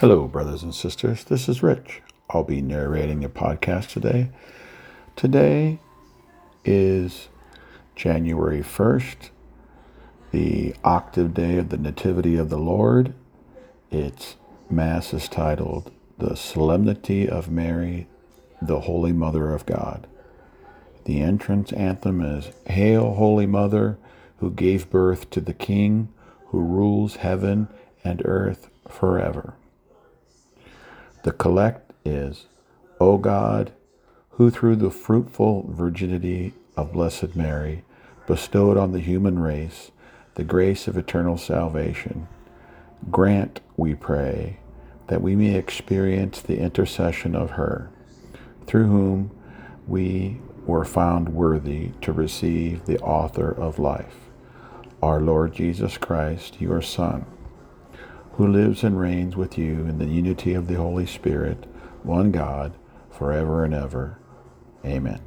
Hello, brothers and sisters. This is Rich. I'll be narrating the podcast today. Today is January 1st, the octave day of the Nativity of the Lord. Its Mass is titled The Solemnity of Mary, the Holy Mother of God. The entrance anthem is Hail, Holy Mother, who gave birth to the King, who rules heaven and earth forever. The collect is, O God, who through the fruitful virginity of Blessed Mary bestowed on the human race the grace of eternal salvation, grant, we pray, that we may experience the intercession of her, through whom we were found worthy to receive the author of life, our Lord Jesus Christ, your Son who lives and reigns with you in the unity of the Holy Spirit, one God, forever and ever. Amen.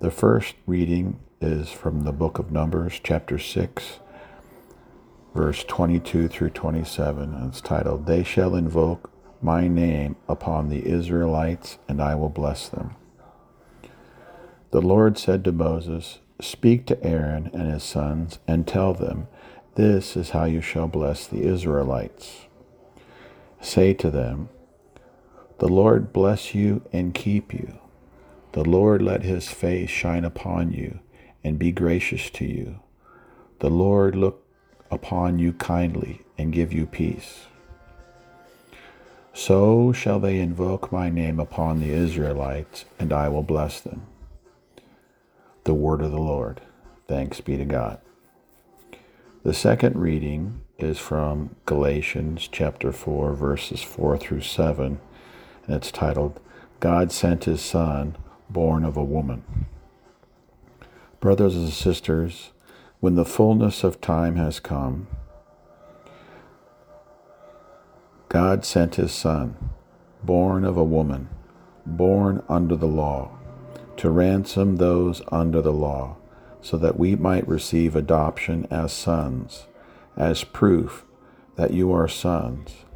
The first reading is from the book of Numbers, chapter 6, verse 22 through 27. And It's titled, They shall invoke my name upon the Israelites, and I will bless them. The Lord said to Moses, Speak to Aaron and his sons, and tell them, this is how you shall bless the Israelites. Say to them, The Lord bless you and keep you. The Lord let his face shine upon you and be gracious to you. The Lord look upon you kindly and give you peace. So shall they invoke my name upon the Israelites, and I will bless them. The word of the Lord. Thanks be to God. The second reading is from Galatians chapter 4, verses 4 through 7, and it's titled, God Sent His Son, Born of a Woman. Brothers and sisters, when the fullness of time has come, God sent His Son, born of a woman, born under the law, to ransom those under the law so that we might receive adoption as sons, as proof that you are sons.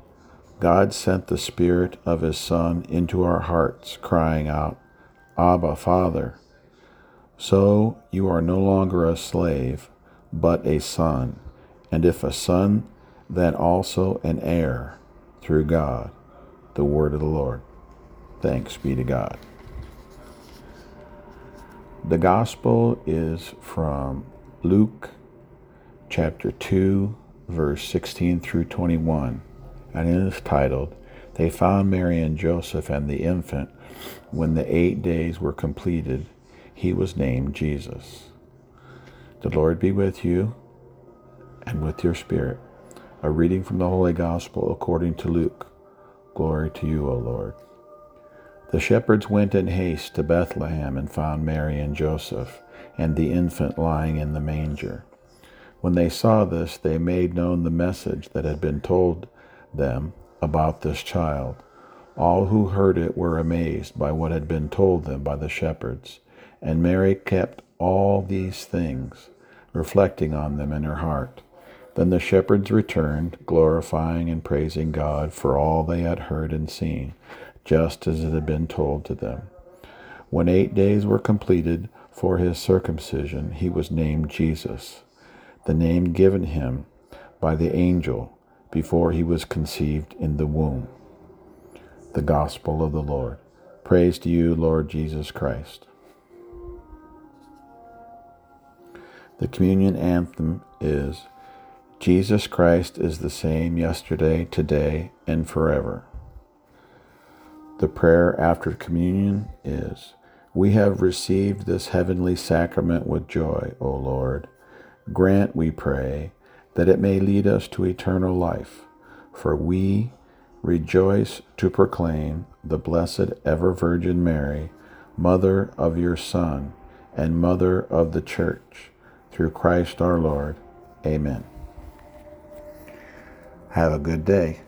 God sent the Spirit of His Son into our hearts, crying out, Abba, Father. So you are no longer a slave, but a son, and if a son, then also an heir through God. The word of the Lord. Thanks be to God. The gospel is from Luke chapter 2, verse 16 through 21, and it is titled, They found Mary and Joseph and the infant. When the eight days were completed, he was named Jesus. The Lord be with you and with your spirit. A reading from the Holy Gospel according to Luke. Glory to you, O Lord. The shepherds went in haste to Bethlehem and found Mary and Joseph and the infant lying in the manger. When they saw this, they made known the message that had been told them about this child. All who heard it were amazed by what had been told them by the shepherds. And Mary kept all these things, reflecting on them in her heart. Then the shepherds returned, glorifying and praising God for all they had heard and seen just as it had been told to them. When eight days were completed for his circumcision, he was named Jesus, the name given him by the angel before he was conceived in the womb. The Gospel of the Lord. Praise to you, Lord Jesus Christ. The communion anthem is Jesus Christ is the same yesterday, today, and forever. The prayer after communion is We have received this heavenly sacrament with joy, O Lord. Grant, we pray, that it may lead us to eternal life, for we rejoice to proclaim the blessed ever Virgin Mary, Mother of your Son and Mother of the Church, through Christ our Lord. Amen. Have a good day.